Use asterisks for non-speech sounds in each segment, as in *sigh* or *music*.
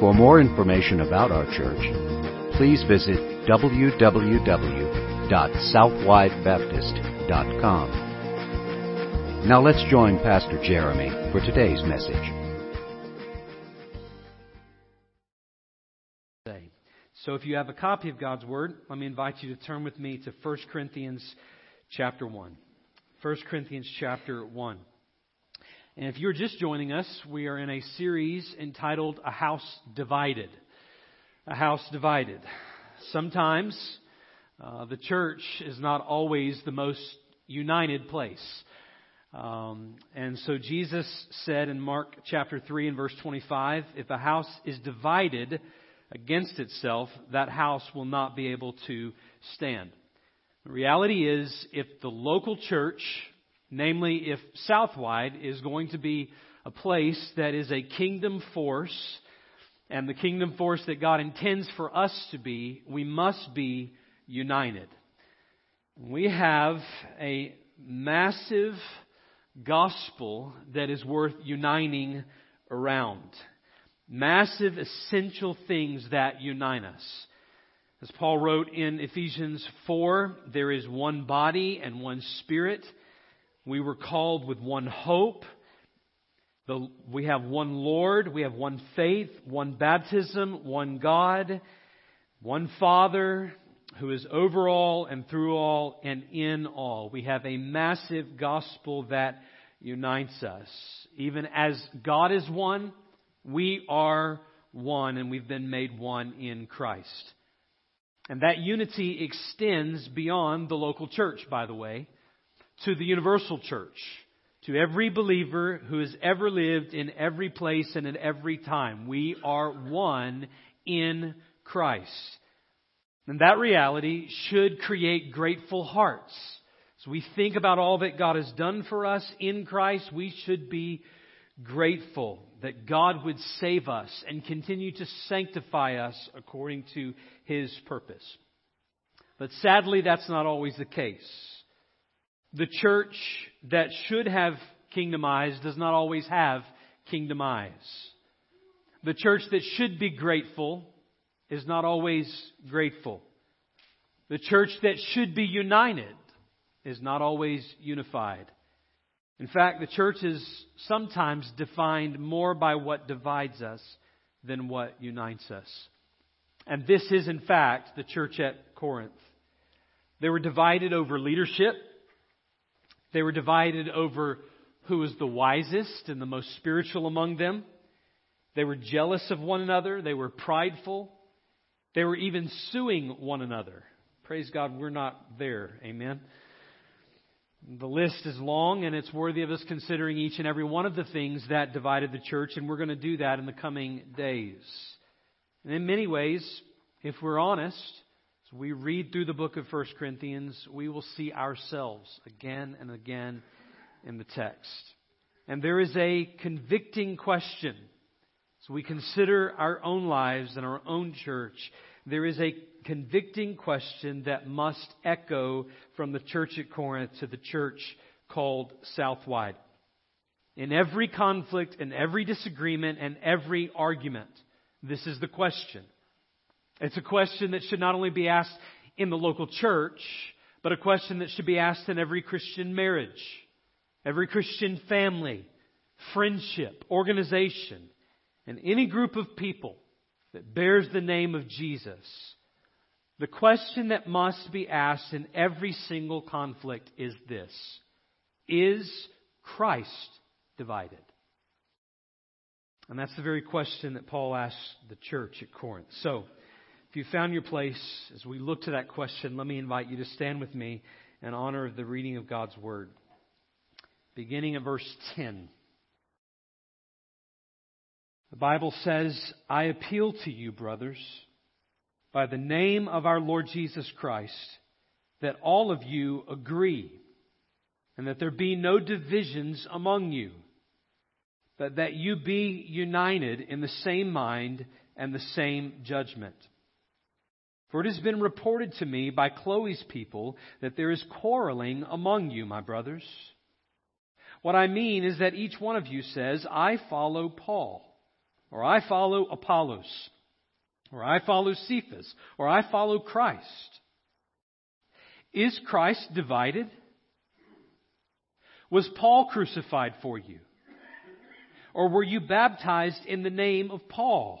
For more information about our church, please visit www.southwidebaptist.com. Now let's join Pastor Jeremy for today's message. So if you have a copy of God's Word, let me invite you to turn with me to 1 Corinthians chapter 1. 1 Corinthians chapter 1. And if you're just joining us, we are in a series entitled A House Divided. A House Divided. Sometimes uh, the church is not always the most united place. Um, and so Jesus said in Mark chapter 3 and verse 25, if a house is divided against itself, that house will not be able to stand. The reality is, if the local church Namely, if Southwide is going to be a place that is a kingdom force, and the kingdom force that God intends for us to be, we must be united. We have a massive gospel that is worth uniting around. Massive, essential things that unite us. As Paul wrote in Ephesians 4, there is one body and one spirit we were called with one hope. The, we have one Lord. We have one faith, one baptism, one God, one Father who is over all and through all and in all. We have a massive gospel that unites us. Even as God is one, we are one and we've been made one in Christ. And that unity extends beyond the local church, by the way to the universal church, to every believer who has ever lived in every place and at every time. We are one in Christ. And that reality should create grateful hearts. As we think about all that God has done for us in Christ, we should be grateful that God would save us and continue to sanctify us according to His purpose. But sadly, that's not always the case. The church that should have kingdom eyes does not always have kingdom eyes. The church that should be grateful is not always grateful. The church that should be united is not always unified. In fact, the church is sometimes defined more by what divides us than what unites us. And this is, in fact, the church at Corinth. They were divided over leadership. They were divided over who was the wisest and the most spiritual among them. They were jealous of one another. They were prideful. They were even suing one another. Praise God, we're not there. Amen. The list is long and it's worthy of us considering each and every one of the things that divided the church, and we're going to do that in the coming days. And in many ways, if we're honest, as we read through the book of 1 Corinthians, we will see ourselves again and again in the text. And there is a convicting question. As we consider our own lives and our own church, there is a convicting question that must echo from the church at Corinth to the church called Southwide. In every conflict, in every disagreement, and every argument, this is the question. It's a question that should not only be asked in the local church, but a question that should be asked in every Christian marriage, every Christian family, friendship, organization, and any group of people that bears the name of Jesus. The question that must be asked in every single conflict is this Is Christ divided? And that's the very question that Paul asked the church at Corinth. So, if you found your place, as we look to that question, let me invite you to stand with me in honor of the reading of God's Word. Beginning at verse 10. The Bible says, I appeal to you, brothers, by the name of our Lord Jesus Christ, that all of you agree, and that there be no divisions among you, but that you be united in the same mind and the same judgment. For it has been reported to me by Chloe's people that there is quarreling among you, my brothers. What I mean is that each one of you says, I follow Paul, or I follow Apollos, or I follow Cephas, or I follow Christ. Is Christ divided? Was Paul crucified for you? Or were you baptized in the name of Paul?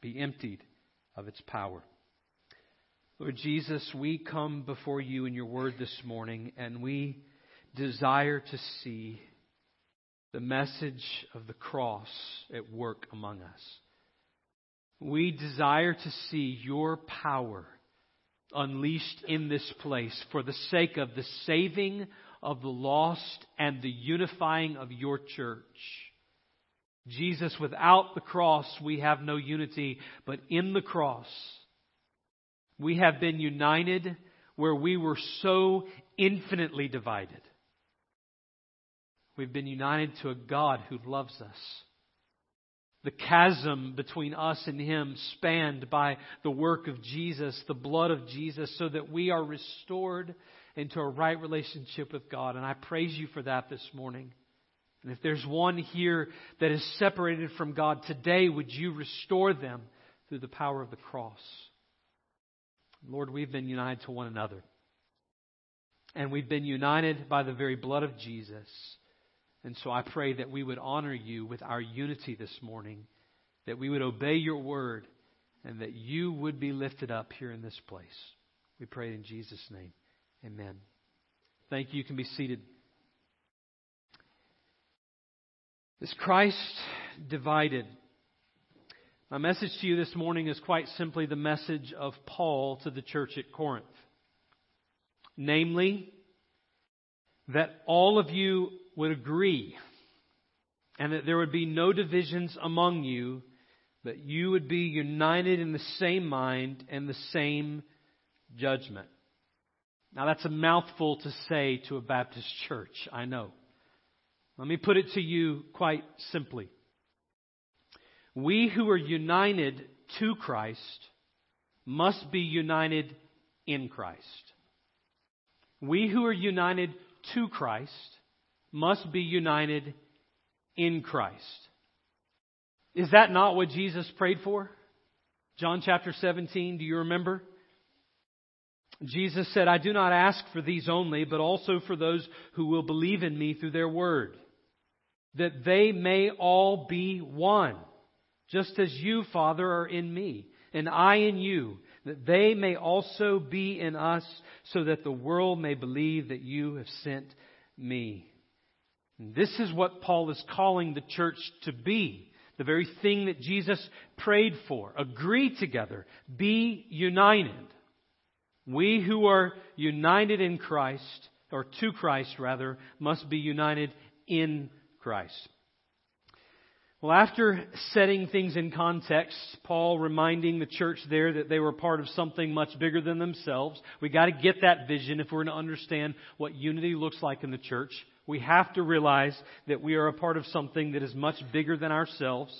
be emptied of its power. Lord Jesus, we come before you in your word this morning and we desire to see the message of the cross at work among us. We desire to see your power unleashed in this place for the sake of the saving of the lost and the unifying of your church. Jesus, without the cross, we have no unity, but in the cross, we have been united where we were so infinitely divided. We've been united to a God who loves us. The chasm between us and Him spanned by the work of Jesus, the blood of Jesus, so that we are restored into a right relationship with God. And I praise you for that this morning. And if there's one here that is separated from God today, would you restore them through the power of the cross? Lord, we've been united to one another. And we've been united by the very blood of Jesus. And so I pray that we would honor you with our unity this morning, that we would obey your word, and that you would be lifted up here in this place. We pray in Jesus' name. Amen. Thank you. You can be seated. Is Christ divided? My message to you this morning is quite simply the message of Paul to the church at Corinth. Namely, that all of you would agree and that there would be no divisions among you, but you would be united in the same mind and the same judgment. Now, that's a mouthful to say to a Baptist church, I know. Let me put it to you quite simply. We who are united to Christ must be united in Christ. We who are united to Christ must be united in Christ. Is that not what Jesus prayed for? John chapter 17, do you remember? Jesus said, I do not ask for these only, but also for those who will believe in me through their word that they may all be one, just as you, Father, are in me, and I in you, that they may also be in us, so that the world may believe that you have sent me. And this is what Paul is calling the church to be. The very thing that Jesus prayed for. Agree together. Be united. We who are united in Christ, or to Christ rather, must be united in Christ. Well, after setting things in context, Paul reminding the church there that they were part of something much bigger than themselves. We got to get that vision if we're going to understand what unity looks like in the church. We have to realize that we are a part of something that is much bigger than ourselves.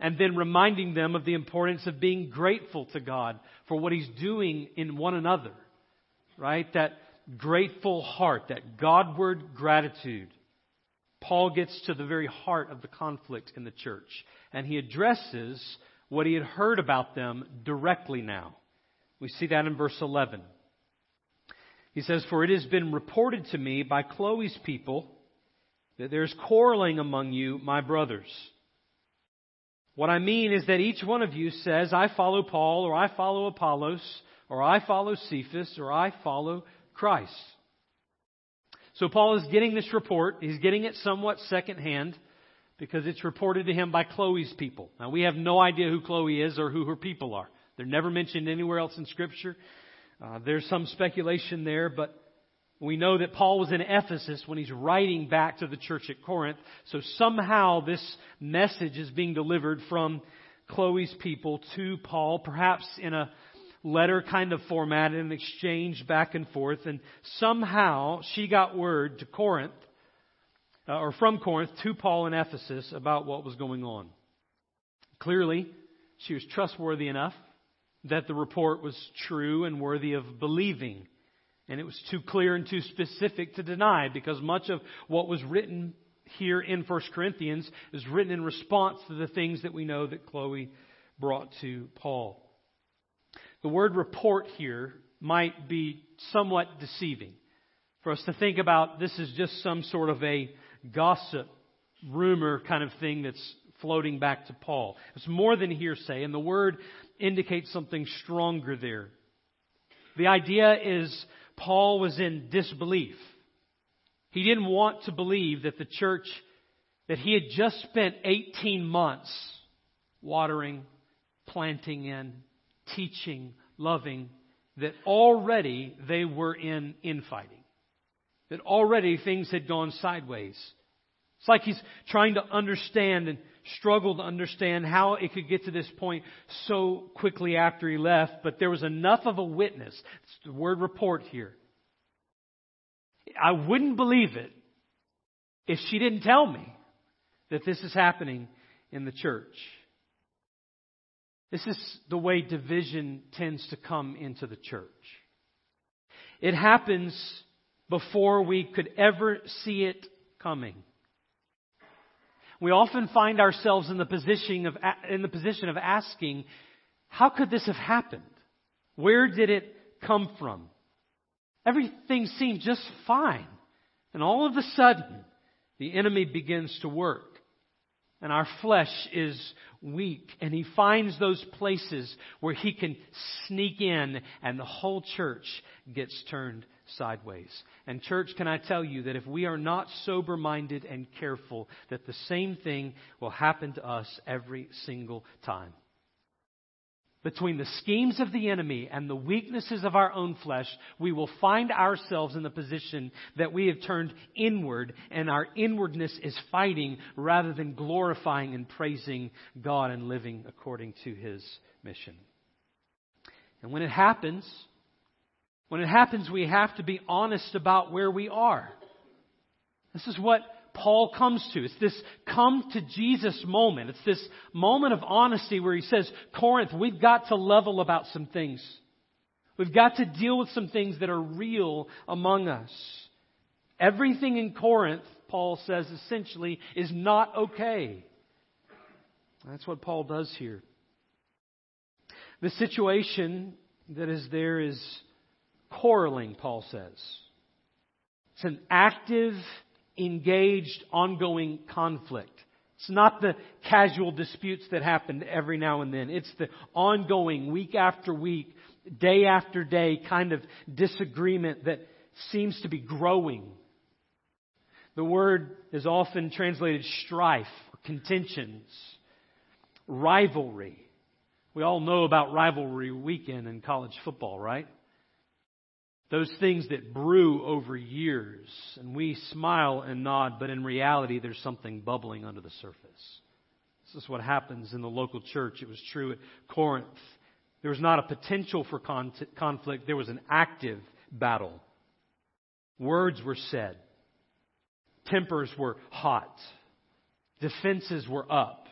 And then reminding them of the importance of being grateful to God for what He's doing in one another. Right? That grateful heart, that Godward gratitude. Paul gets to the very heart of the conflict in the church, and he addresses what he had heard about them directly now. We see that in verse 11. He says, For it has been reported to me by Chloe's people that there's quarreling among you, my brothers. What I mean is that each one of you says, I follow Paul, or I follow Apollos, or I follow Cephas, or I follow Christ. So Paul is getting this report. He's getting it somewhat secondhand because it's reported to him by Chloe's people. Now we have no idea who Chloe is or who her people are. They're never mentioned anywhere else in Scripture. Uh, there's some speculation there, but we know that Paul was in Ephesus when he's writing back to the church at Corinth. So somehow this message is being delivered from Chloe's people to Paul, perhaps in a letter kind of format, and exchange back and forth. And somehow she got word to Corinth, uh, or from Corinth to Paul in Ephesus about what was going on. Clearly, she was trustworthy enough that the report was true and worthy of believing. And it was too clear and too specific to deny because much of what was written here in 1 Corinthians is written in response to the things that we know that Chloe brought to Paul. The word report here might be somewhat deceiving for us to think about this is just some sort of a gossip, rumor kind of thing that's floating back to Paul. It's more than hearsay, and the word indicates something stronger there. The idea is Paul was in disbelief. He didn't want to believe that the church that he had just spent 18 months watering, planting in, teaching, loving, that already they were in infighting. That already things had gone sideways. It's like he's trying to understand and struggle to understand how it could get to this point so quickly after he left, but there was enough of a witness. It's the word report here. I wouldn't believe it if she didn't tell me that this is happening in the church. This is the way division tends to come into the church. It happens before we could ever see it coming. We often find ourselves in the position of, in the position of asking, how could this have happened? Where did it come from? Everything seemed just fine. And all of a sudden, the enemy begins to work. And our flesh is weak. And he finds those places where he can sneak in and the whole church gets turned sideways. And church, can I tell you that if we are not sober minded and careful, that the same thing will happen to us every single time. Between the schemes of the enemy and the weaknesses of our own flesh, we will find ourselves in the position that we have turned inward and our inwardness is fighting rather than glorifying and praising God and living according to His mission. And when it happens, when it happens, we have to be honest about where we are. This is what Paul comes to. It's this come to Jesus moment. It's this moment of honesty where he says, Corinth, we've got to level about some things. We've got to deal with some things that are real among us. Everything in Corinth, Paul says essentially, is not okay. That's what Paul does here. The situation that is there is quarreling, Paul says. It's an active, engaged, ongoing conflict. It's not the casual disputes that happen every now and then. It's the ongoing, week after week, day after day kind of disagreement that seems to be growing. The word is often translated strife, or contentions, rivalry. We all know about rivalry weekend in college football, right? Those things that brew over years, and we smile and nod, but in reality, there's something bubbling under the surface. This is what happens in the local church. It was true at Corinth. There was not a potential for conflict, there was an active battle. Words were said, tempers were hot, defenses were up,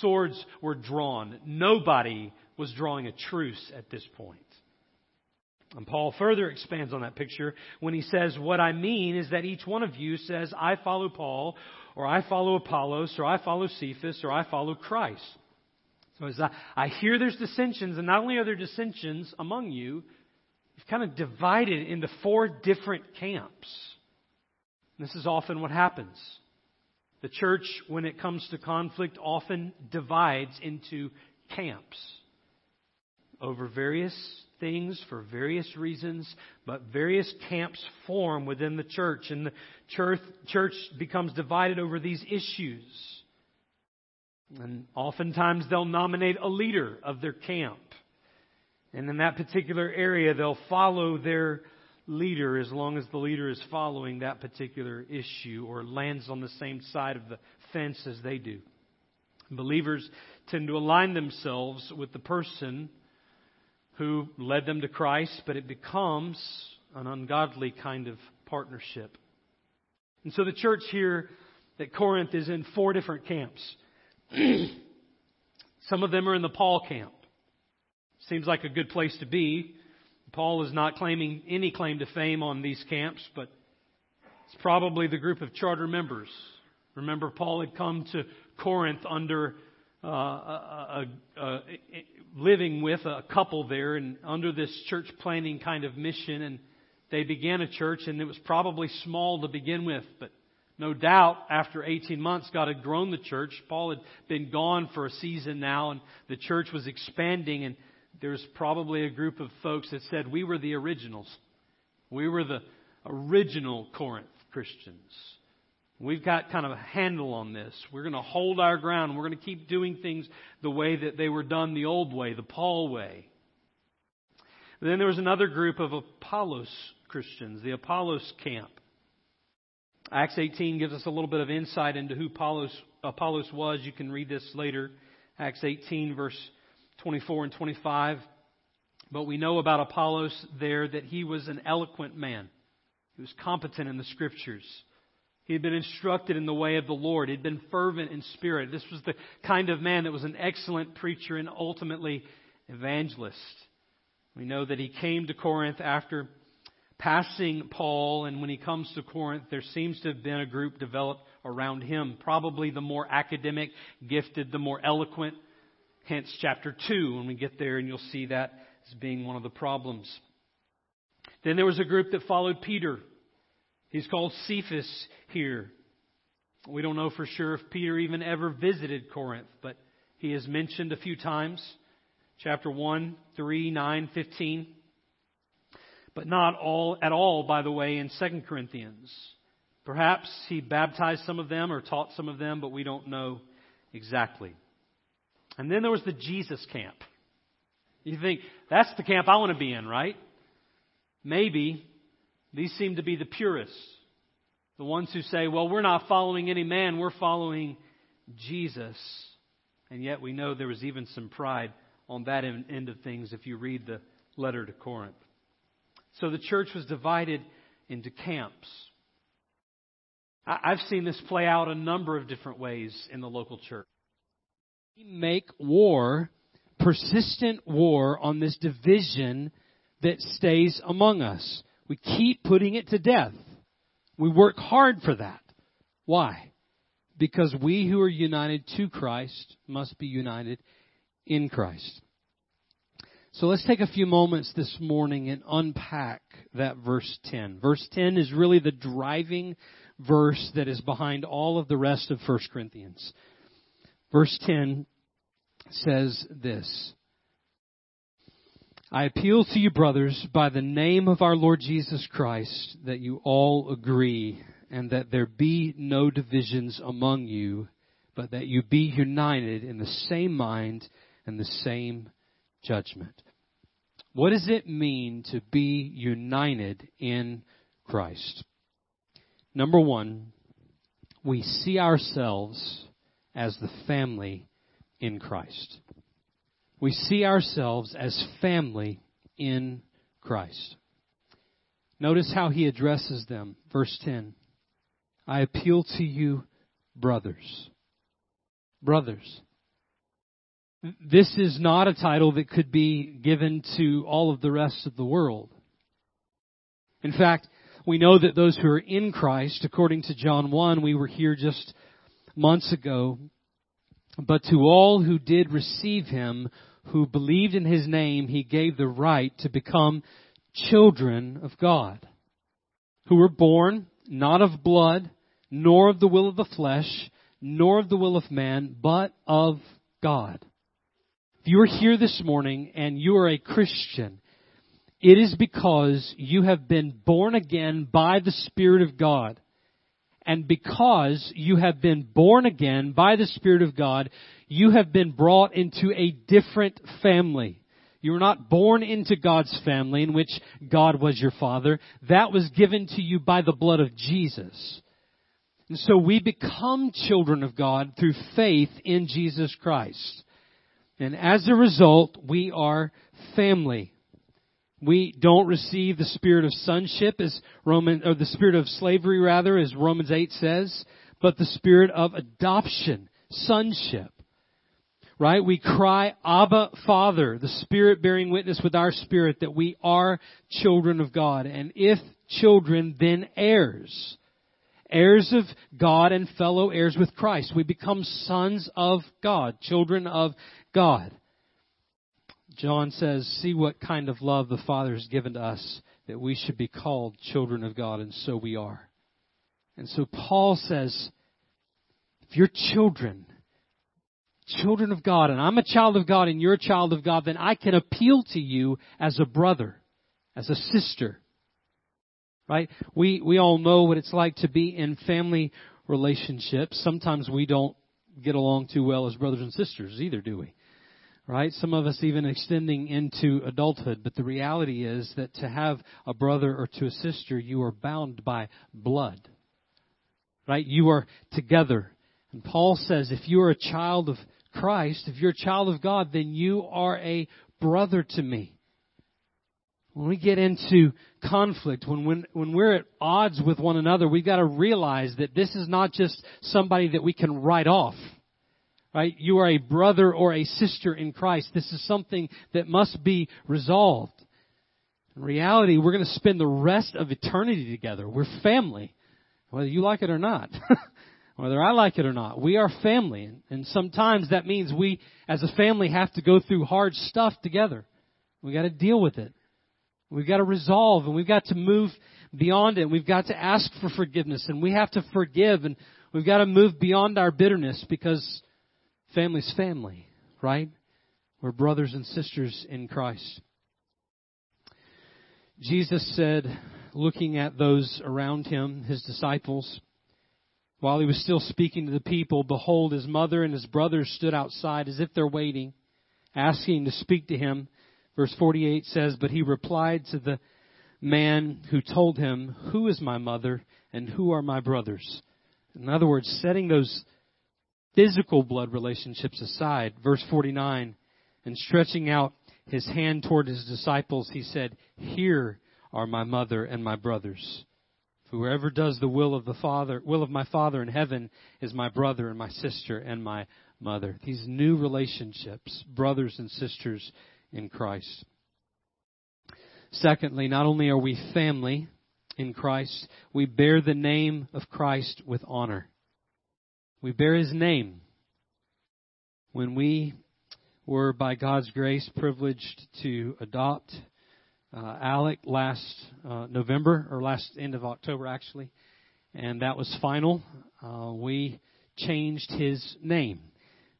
swords were drawn. Nobody was drawing a truce at this point. And Paul further expands on that picture when he says, What I mean is that each one of you says, I follow Paul, or I follow Apollos, or I follow Cephas, or I follow Christ. So as I, I hear there's dissensions, and not only are there dissensions among you, you've kind of divided into four different camps. And this is often what happens. The church, when it comes to conflict, often divides into camps over various things for various reasons, but various camps form within the church, and the church, church becomes divided over these issues. And oftentimes they'll nominate a leader of their camp. And in that particular area, they'll follow their leader as long as the leader is following that particular issue or lands on the same side of the fence as they do. Believers tend to align themselves with the person who led them to Christ, but it becomes an ungodly kind of partnership. And so the church here at Corinth is in four different camps. *clears throat* Some of them are in the Paul camp. Seems like a good place to be. Paul is not claiming any claim to fame on these camps, but it's probably the group of charter members. Remember, Paul had come to Corinth under uh, a, a, a, living with a couple there and under this church planning kind of mission, and they began a church, and it was probably small to begin with, but no doubt, after 18 months, God had grown the church. Paul had been gone for a season now, and the church was expanding. And there's probably a group of folks that said, We were the originals. We were the original Corinth Christians. We've got kind of a handle on this. We're going to hold our ground. We're going to keep doing things the way that they were done the old way, the Paul way. Then there was another group of Apollos Christians, the Apollos camp. Acts 18 gives us a little bit of insight into who Apollos, Apollos was. You can read this later. Acts 18, verse 24 and 25. But we know about Apollos there that he was an eloquent man. He was competent in the scriptures. He had been instructed in the way of the Lord. He had been fervent in spirit. This was the kind of man that was an excellent preacher and ultimately evangelist. We know that he came to Corinth after passing Paul, and when he comes to Corinth, there seems to have been a group developed around him. Probably the more academic, gifted, the more eloquent. Hence, chapter 2, when we get there, and you'll see that as being one of the problems. Then there was a group that followed Peter. He's called Cephas here. We don't know for sure if Peter even ever visited Corinth, but he is mentioned a few times. Chapter 1, 3, 9, 15 but not all at all, by the way, in 2 Corinthians. Perhaps he baptized some of them or taught some of them, but we don't know exactly. And then there was the Jesus camp. You think, that's the camp I want to be in, right? Maybe these seem to be the purists. The ones who say, well, we're not following any man, we're following Jesus. And yet we know there was even some pride on that end of things if you read the letter to Corinth. So the church was divided into camps. I've seen this play out a number of different ways in the local church. We make war, persistent war, on this division that stays among us. We keep putting it to death. We work hard for that. Why? Because we who are united to Christ must be united in Christ. So let's take a few moments this morning and unpack that verse 10. Verse 10 is really the driving verse that is behind all of the rest of 1 Corinthians. Verse 10 says this I appeal to you, brothers, by the name of our Lord Jesus Christ, that you all agree and that there be no divisions among you, but that you be united in the same mind and the same judgment. What does it mean to be united in Christ? Number one, we see ourselves as the family in Christ. We see ourselves as family in Christ. Notice how he addresses them. Verse 10 I appeal to you, brothers. Brothers. This is not a title that could be given to all of the rest of the world. In fact, we know that those who are in Christ, according to John 1, we were here just months ago, but to all who did receive him, who believed in his name, he gave the right to become children of God, who were born not of blood, nor of the will of the flesh, nor of the will of man, but of God. If you are here this morning and you are a Christian, it is because you have been born again by the Spirit of God. And because you have been born again by the Spirit of God, you have been brought into a different family. You were not born into God's family in which God was your father. That was given to you by the blood of Jesus. And so we become children of God through faith in Jesus Christ. And as a result, we are family. We don't receive the spirit of sonship as Roman, or the spirit of slavery rather, as Romans 8 says, but the spirit of adoption, sonship. Right? We cry, Abba, Father, the Spirit bearing witness with our spirit that we are children of God. And if children, then heirs heirs of God and fellow heirs with Christ. We become sons of God, children of God. John says, See what kind of love the Father has given to us that we should be called children of God, and so we are. And so Paul says, If you're children, children of God, and I'm a child of God and you're a child of God, then I can appeal to you as a brother, as a sister right? We, we all know what it's like to be in family relationships. Sometimes we don't get along too well as brothers and sisters either, do we? Right? Some of us even extending into adulthood. But the reality is that to have a brother or to a sister, you are bound by blood. Right? You are together. And Paul says if you are a child of Christ, if you're a child of God, then you are a brother to me. When we get into conflict, when, when, when we're at odds with one another, we've got to realize that this is not just somebody that we can write off. Right? You are a brother or a sister in Christ. This is something that must be resolved. In reality, we're going to spend the rest of eternity together. We're family. Whether you like it or not. *laughs* whether I like it or not. We are family. And sometimes that means we, as a family, have to go through hard stuff together. We got to deal with it. We've got to resolve and we've got to move beyond it. We've got to ask for forgiveness and we have to forgive and we've got to move beyond our bitterness because family's family, right? We're brothers and sisters in Christ. Jesus said, looking at those around him, his disciples, while he was still speaking to the people, behold, his mother and his brothers stood outside as if they're waiting, asking to speak to him. Verse 48 says, But he replied to the man who told him, Who is my mother and who are my brothers? In other words, setting those physical blood relationships aside, verse 49, and stretching out his hand toward his disciples, he said, Here are my mother and my brothers. Whoever does the will of the Father, will of my Father in heaven is my brother and my sister and my mother. These new relationships, brothers and sisters in Christ. Secondly, not only are we family in Christ, we bear the name of Christ with honor. We bear his name. When we were, by God's grace, privileged to adopt uh, Alec last uh, November, or last end of October actually, and that was final, uh, we changed his name.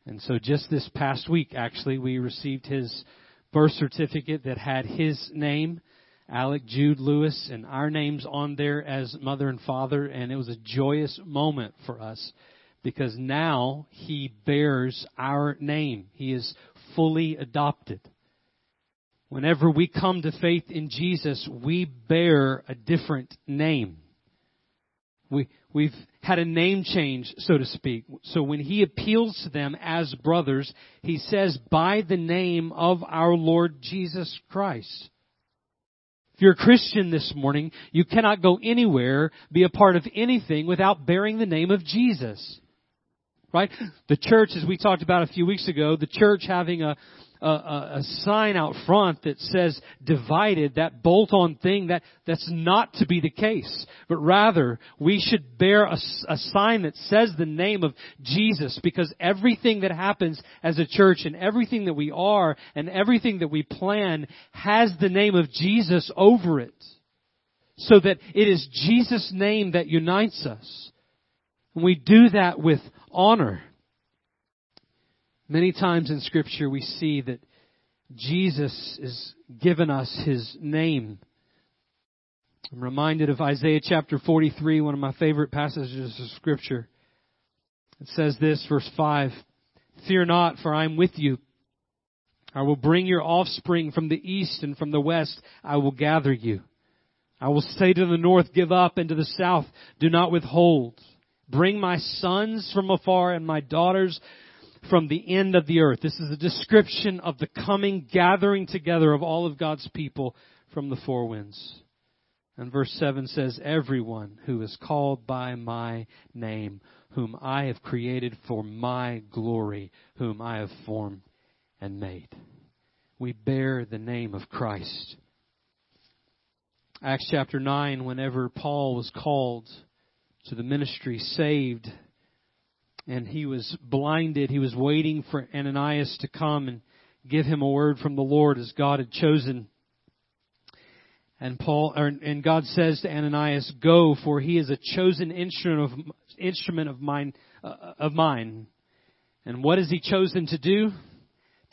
And so just this past week, actually, we received his birth certificate that had his name, Alec Jude Lewis, and our names on there as mother and father, and it was a joyous moment for us because now he bears our name. He is fully adopted. Whenever we come to faith in Jesus, we bear a different name. We, we've had a name change, so to speak. So when he appeals to them as brothers, he says, by the name of our Lord Jesus Christ. If you're a Christian this morning, you cannot go anywhere, be a part of anything without bearing the name of Jesus. Right? The church, as we talked about a few weeks ago, the church having a, a, a, sign out front that says divided, that bolt on thing, that, that's not to be the case. But rather, we should bear a, a sign that says the name of Jesus because everything that happens as a church and everything that we are and everything that we plan has the name of Jesus over it. So that it is Jesus' name that unites us. And we do that with honor. Many times in Scripture we see that Jesus is given us His name. I'm reminded of Isaiah chapter 43, one of my favorite passages of Scripture. It says this, verse 5, Fear not, for I am with you. I will bring your offspring from the east and from the west. I will gather you. I will say to the north, give up, and to the south, do not withhold. Bring my sons from afar and my daughters from the end of the earth. This is a description of the coming gathering together of all of God's people from the four winds. And verse 7 says, Everyone who is called by my name, whom I have created for my glory, whom I have formed and made. We bear the name of Christ. Acts chapter 9, whenever Paul was called to the ministry, saved, and he was blinded, he was waiting for Ananias to come and give him a word from the Lord as God had chosen. And Paul, or, and God says to Ananias, "Go, for he is a chosen instrument of instrument of mine, uh, of mine." And what is he chosen to do?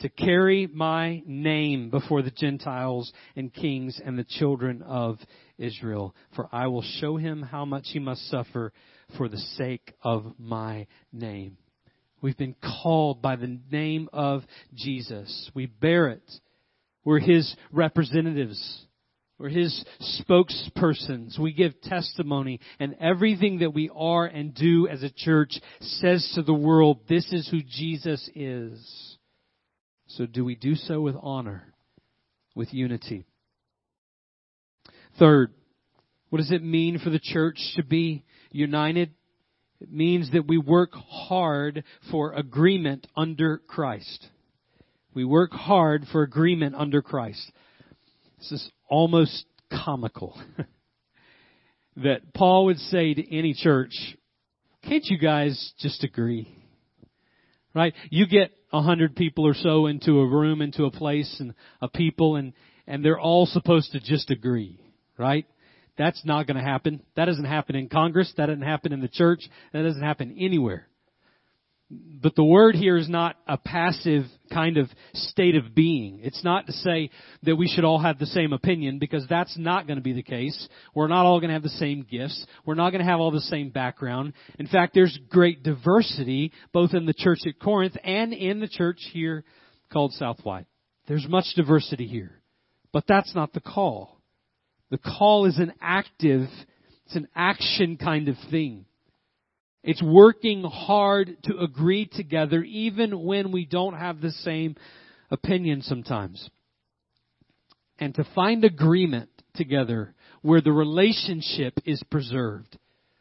To carry my name before the Gentiles and kings and the children of Israel. For I will show him how much he must suffer for the sake of my name. We've been called by the name of Jesus. We bear it. We're his representatives. We're his spokespersons. We give testimony and everything that we are and do as a church says to the world, this is who Jesus is. So do we do so with honor, with unity? Third, what does it mean for the church to be united? It means that we work hard for agreement under Christ. We work hard for agreement under Christ. This is almost comical *laughs* that Paul would say to any church, can't you guys just agree? Right? You get a hundred people or so into a room, into a place and a people and, and they're all supposed to just agree, right? That's not going to happen. That doesn't happen in Congress. That doesn't happen in the church. That doesn't happen anywhere. But the word here is not a passive kind of state of being. It's not to say that we should all have the same opinion because that's not going to be the case. We're not all going to have the same gifts. We're not going to have all the same background. In fact, there's great diversity both in the church at Corinth and in the church here called Southwide. There's much diversity here. But that's not the call. The call is an active, it's an action kind of thing. It's working hard to agree together even when we don't have the same opinion sometimes. And to find agreement together where the relationship is preserved,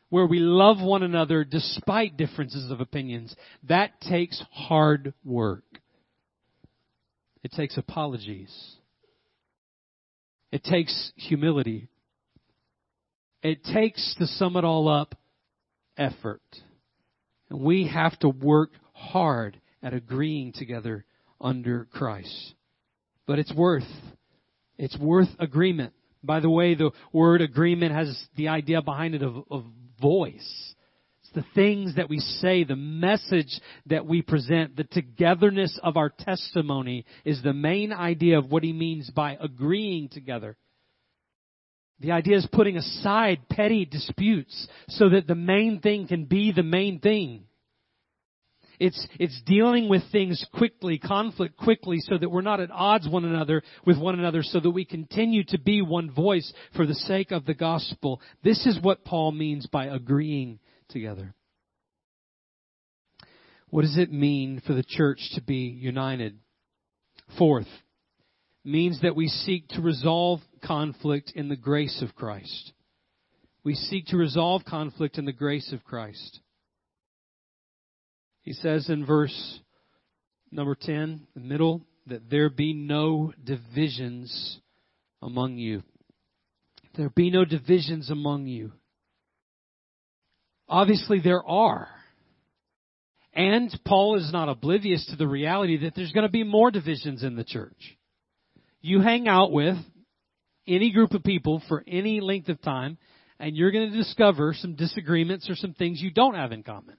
where we love one another despite differences of opinions, that takes hard work. It takes apologies. It takes humility. It takes, to sum it all up, effort. And we have to work hard at agreeing together under Christ. But it's worth, it's worth agreement. By the way, the word agreement has the idea behind it of, of voice. It's the things that we say, the message that we present, the togetherness of our testimony is the main idea of what he means by agreeing together. The idea is putting aside petty disputes so that the main thing can be the main thing. It's, it's dealing with things quickly, conflict quickly, so that we're not at odds one another with one another, so that we continue to be one voice for the sake of the gospel. This is what Paul means by agreeing together. What does it mean for the church to be united? Fourth, means that we seek to resolve conflict in the grace of Christ. We seek to resolve conflict in the grace of Christ. He says in verse number 10, the middle, that there be no divisions among you. There be no divisions among you. Obviously, there are. And Paul is not oblivious to the reality that there's going to be more divisions in the church you hang out with any group of people for any length of time, and you're going to discover some disagreements or some things you don't have in common.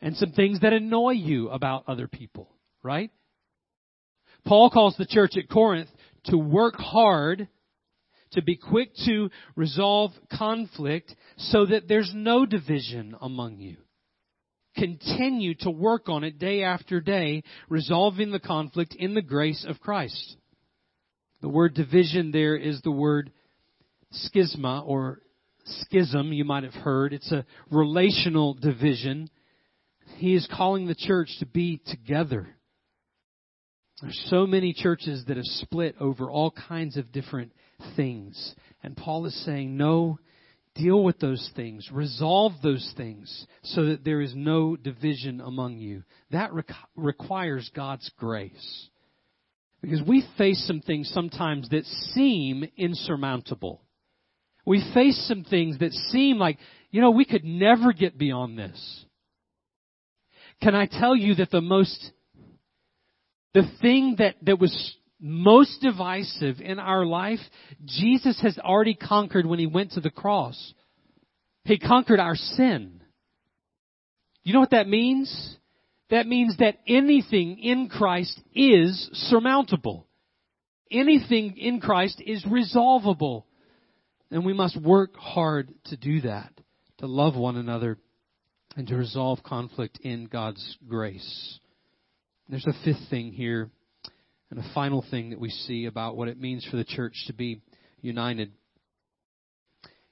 And some things that annoy you about other people, right? Paul calls the church at Corinth to work hard, to be quick to resolve conflict so that there's no division among you. Continue to work on it day after day, resolving the conflict in the grace of Christ. The word division there is the word schisma or schism, you might have heard. It's a relational division. He is calling the church to be together. There's so many churches that have split over all kinds of different things. And Paul is saying, no, deal with those things. Resolve those things so that there is no division among you. That re- requires God's grace. Because we face some things sometimes that seem insurmountable. We face some things that seem like, you know, we could never get beyond this. Can I tell you that the most, the thing that, that was most divisive in our life, Jesus has already conquered when he went to the cross. He conquered our sin. You know what that means? That means that anything in Christ is surmountable. Anything in Christ is resolvable. And we must work hard to do that, to love one another, and to resolve conflict in God's grace. There's a fifth thing here, and a final thing that we see about what it means for the church to be united.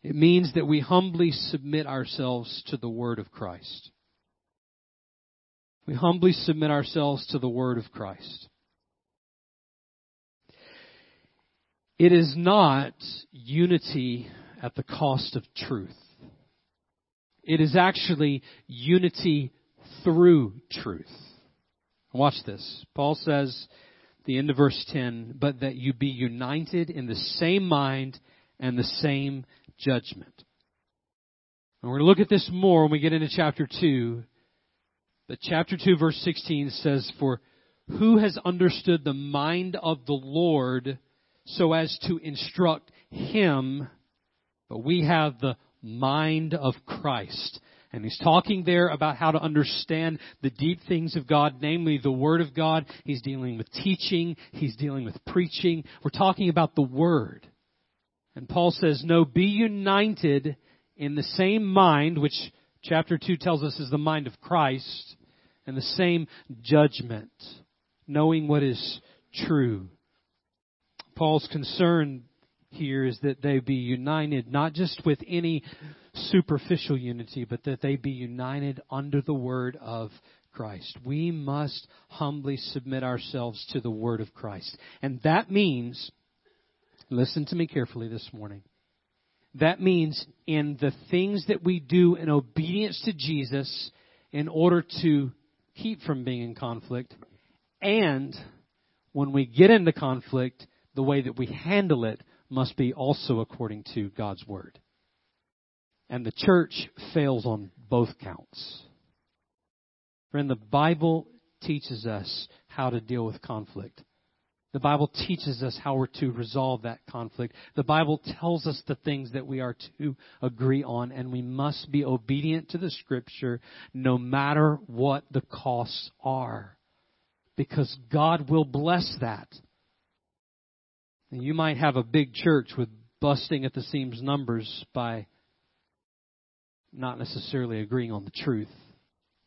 It means that we humbly submit ourselves to the Word of Christ. We humbly submit ourselves to the Word of Christ. It is not unity at the cost of truth. It is actually unity through truth. Watch this. Paul says, the end of verse 10, but that you be united in the same mind and the same judgment. And we're going to look at this more when we get into chapter 2. But chapter 2 verse 16 says, For who has understood the mind of the Lord so as to instruct him? But we have the mind of Christ. And he's talking there about how to understand the deep things of God, namely the Word of God. He's dealing with teaching. He's dealing with preaching. We're talking about the Word. And Paul says, no, be united in the same mind, which chapter 2 tells us is the mind of Christ, and the same judgment, knowing what is true. Paul's concern here is that they be united not just with any superficial unity, but that they be united under the word of Christ. We must humbly submit ourselves to the word of Christ. And that means Listen to me carefully this morning. That means in the things that we do in obedience to Jesus in order to keep from being in conflict, and when we get into conflict, the way that we handle it must be also according to God's Word. And the church fails on both counts. Friend, the Bible teaches us how to deal with conflict. The Bible teaches us how we're to resolve that conflict. The Bible tells us the things that we are to agree on, and we must be obedient to the Scripture no matter what the costs are. Because God will bless that. And you might have a big church with busting at the seams numbers by not necessarily agreeing on the truth,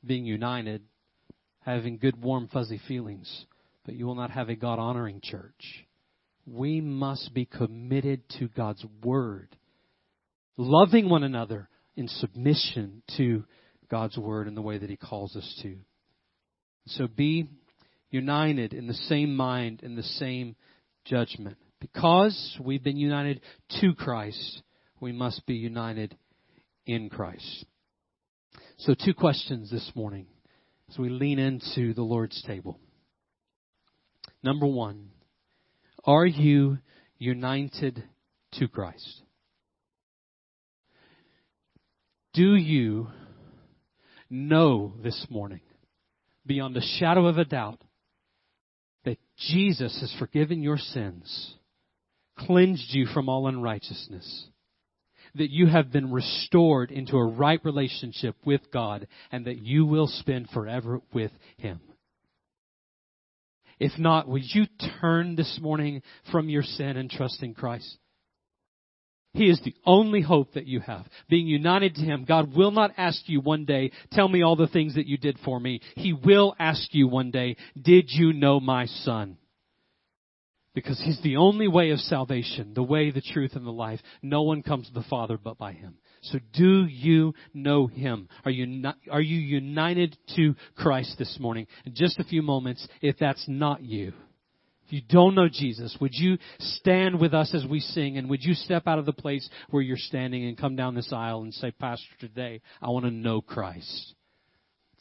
being united, having good, warm, fuzzy feelings but you will not have a God honoring church. We must be committed to God's Word, loving one another in submission to God's Word in the way that He calls us to. So be united in the same mind, in the same judgment. Because we've been united to Christ, we must be united in Christ. So, two questions this morning as we lean into the Lord's table. Number one, are you united to Christ? Do you know this morning, beyond a shadow of a doubt, that Jesus has forgiven your sins, cleansed you from all unrighteousness, that you have been restored into a right relationship with God and that you will spend forever with Him? If not, would you turn this morning from your sin and trust in Christ? He is the only hope that you have. Being united to Him, God will not ask you one day, tell me all the things that you did for me. He will ask you one day, did you know my son? Because He's the only way of salvation, the way, the truth, and the life. No one comes to the Father but by Him. So do you know Him? Are you, not, are you united to Christ this morning? In just a few moments, if that's not you, if you don't know Jesus, would you stand with us as we sing and would you step out of the place where you're standing and come down this aisle and say, Pastor, today I want to know Christ?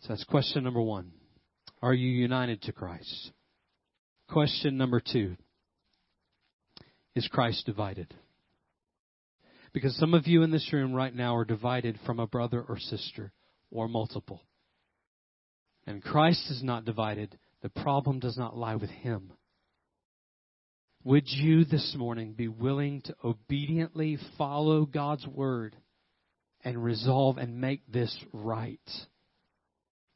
So that's question number one. Are you united to Christ? Question number two. Is Christ divided? Because some of you in this room right now are divided from a brother or sister or multiple. And Christ is not divided. The problem does not lie with him. Would you this morning be willing to obediently follow God's word and resolve and make this right?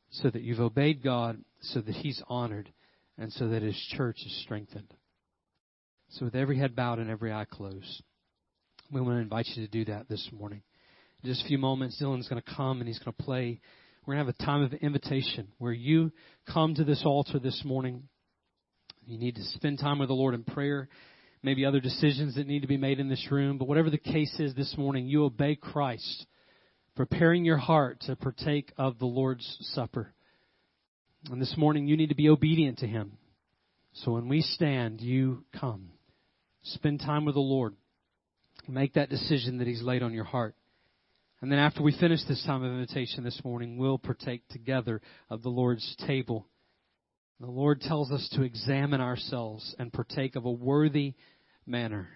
So that you've obeyed God, so that He's honored, and so that His church is strengthened. So, with every head bowed and every eye closed, we want to invite you to do that this morning. In just a few moments, Dylan's going to come and he's going to play. We're going to have a time of invitation where you come to this altar this morning you need to spend time with the Lord in prayer. Maybe other decisions that need to be made in this room. But whatever the case is this morning, you obey Christ, preparing your heart to partake of the Lord's Supper. And this morning, you need to be obedient to Him. So when we stand, you come. Spend time with the Lord. Make that decision that He's laid on your heart. And then after we finish this time of invitation this morning, we'll partake together of the Lord's table. The Lord tells us to examine ourselves and partake of a worthy manner.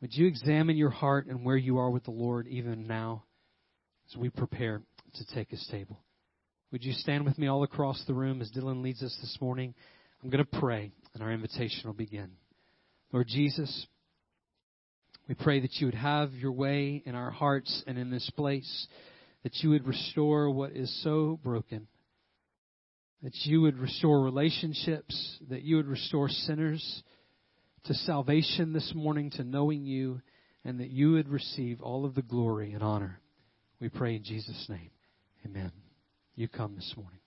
Would you examine your heart and where you are with the Lord even now as we prepare to take his table? Would you stand with me all across the room as Dylan leads us this morning? I'm going to pray and our invitation will begin. Lord Jesus, we pray that you would have your way in our hearts and in this place, that you would restore what is so broken that you would restore relationships, that you would restore sinners to salvation this morning, to knowing you, and that you would receive all of the glory and honor. We pray in Jesus' name. Amen. You come this morning.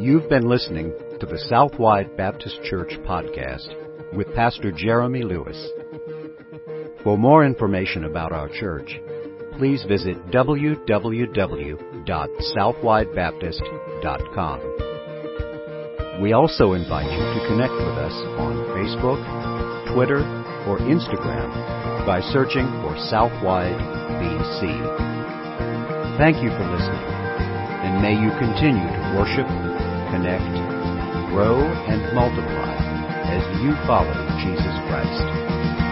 You've been listening to the Southwide Baptist Church podcast with Pastor Jeremy Lewis. For more information about our church, please visit www.southwidebaptist.com. We also invite you to connect with us on Facebook, Twitter, or Instagram by searching for Southwide BC. Thank you for listening, and may you continue to worship, connect, grow, and multiply as you follow Jesus Christ.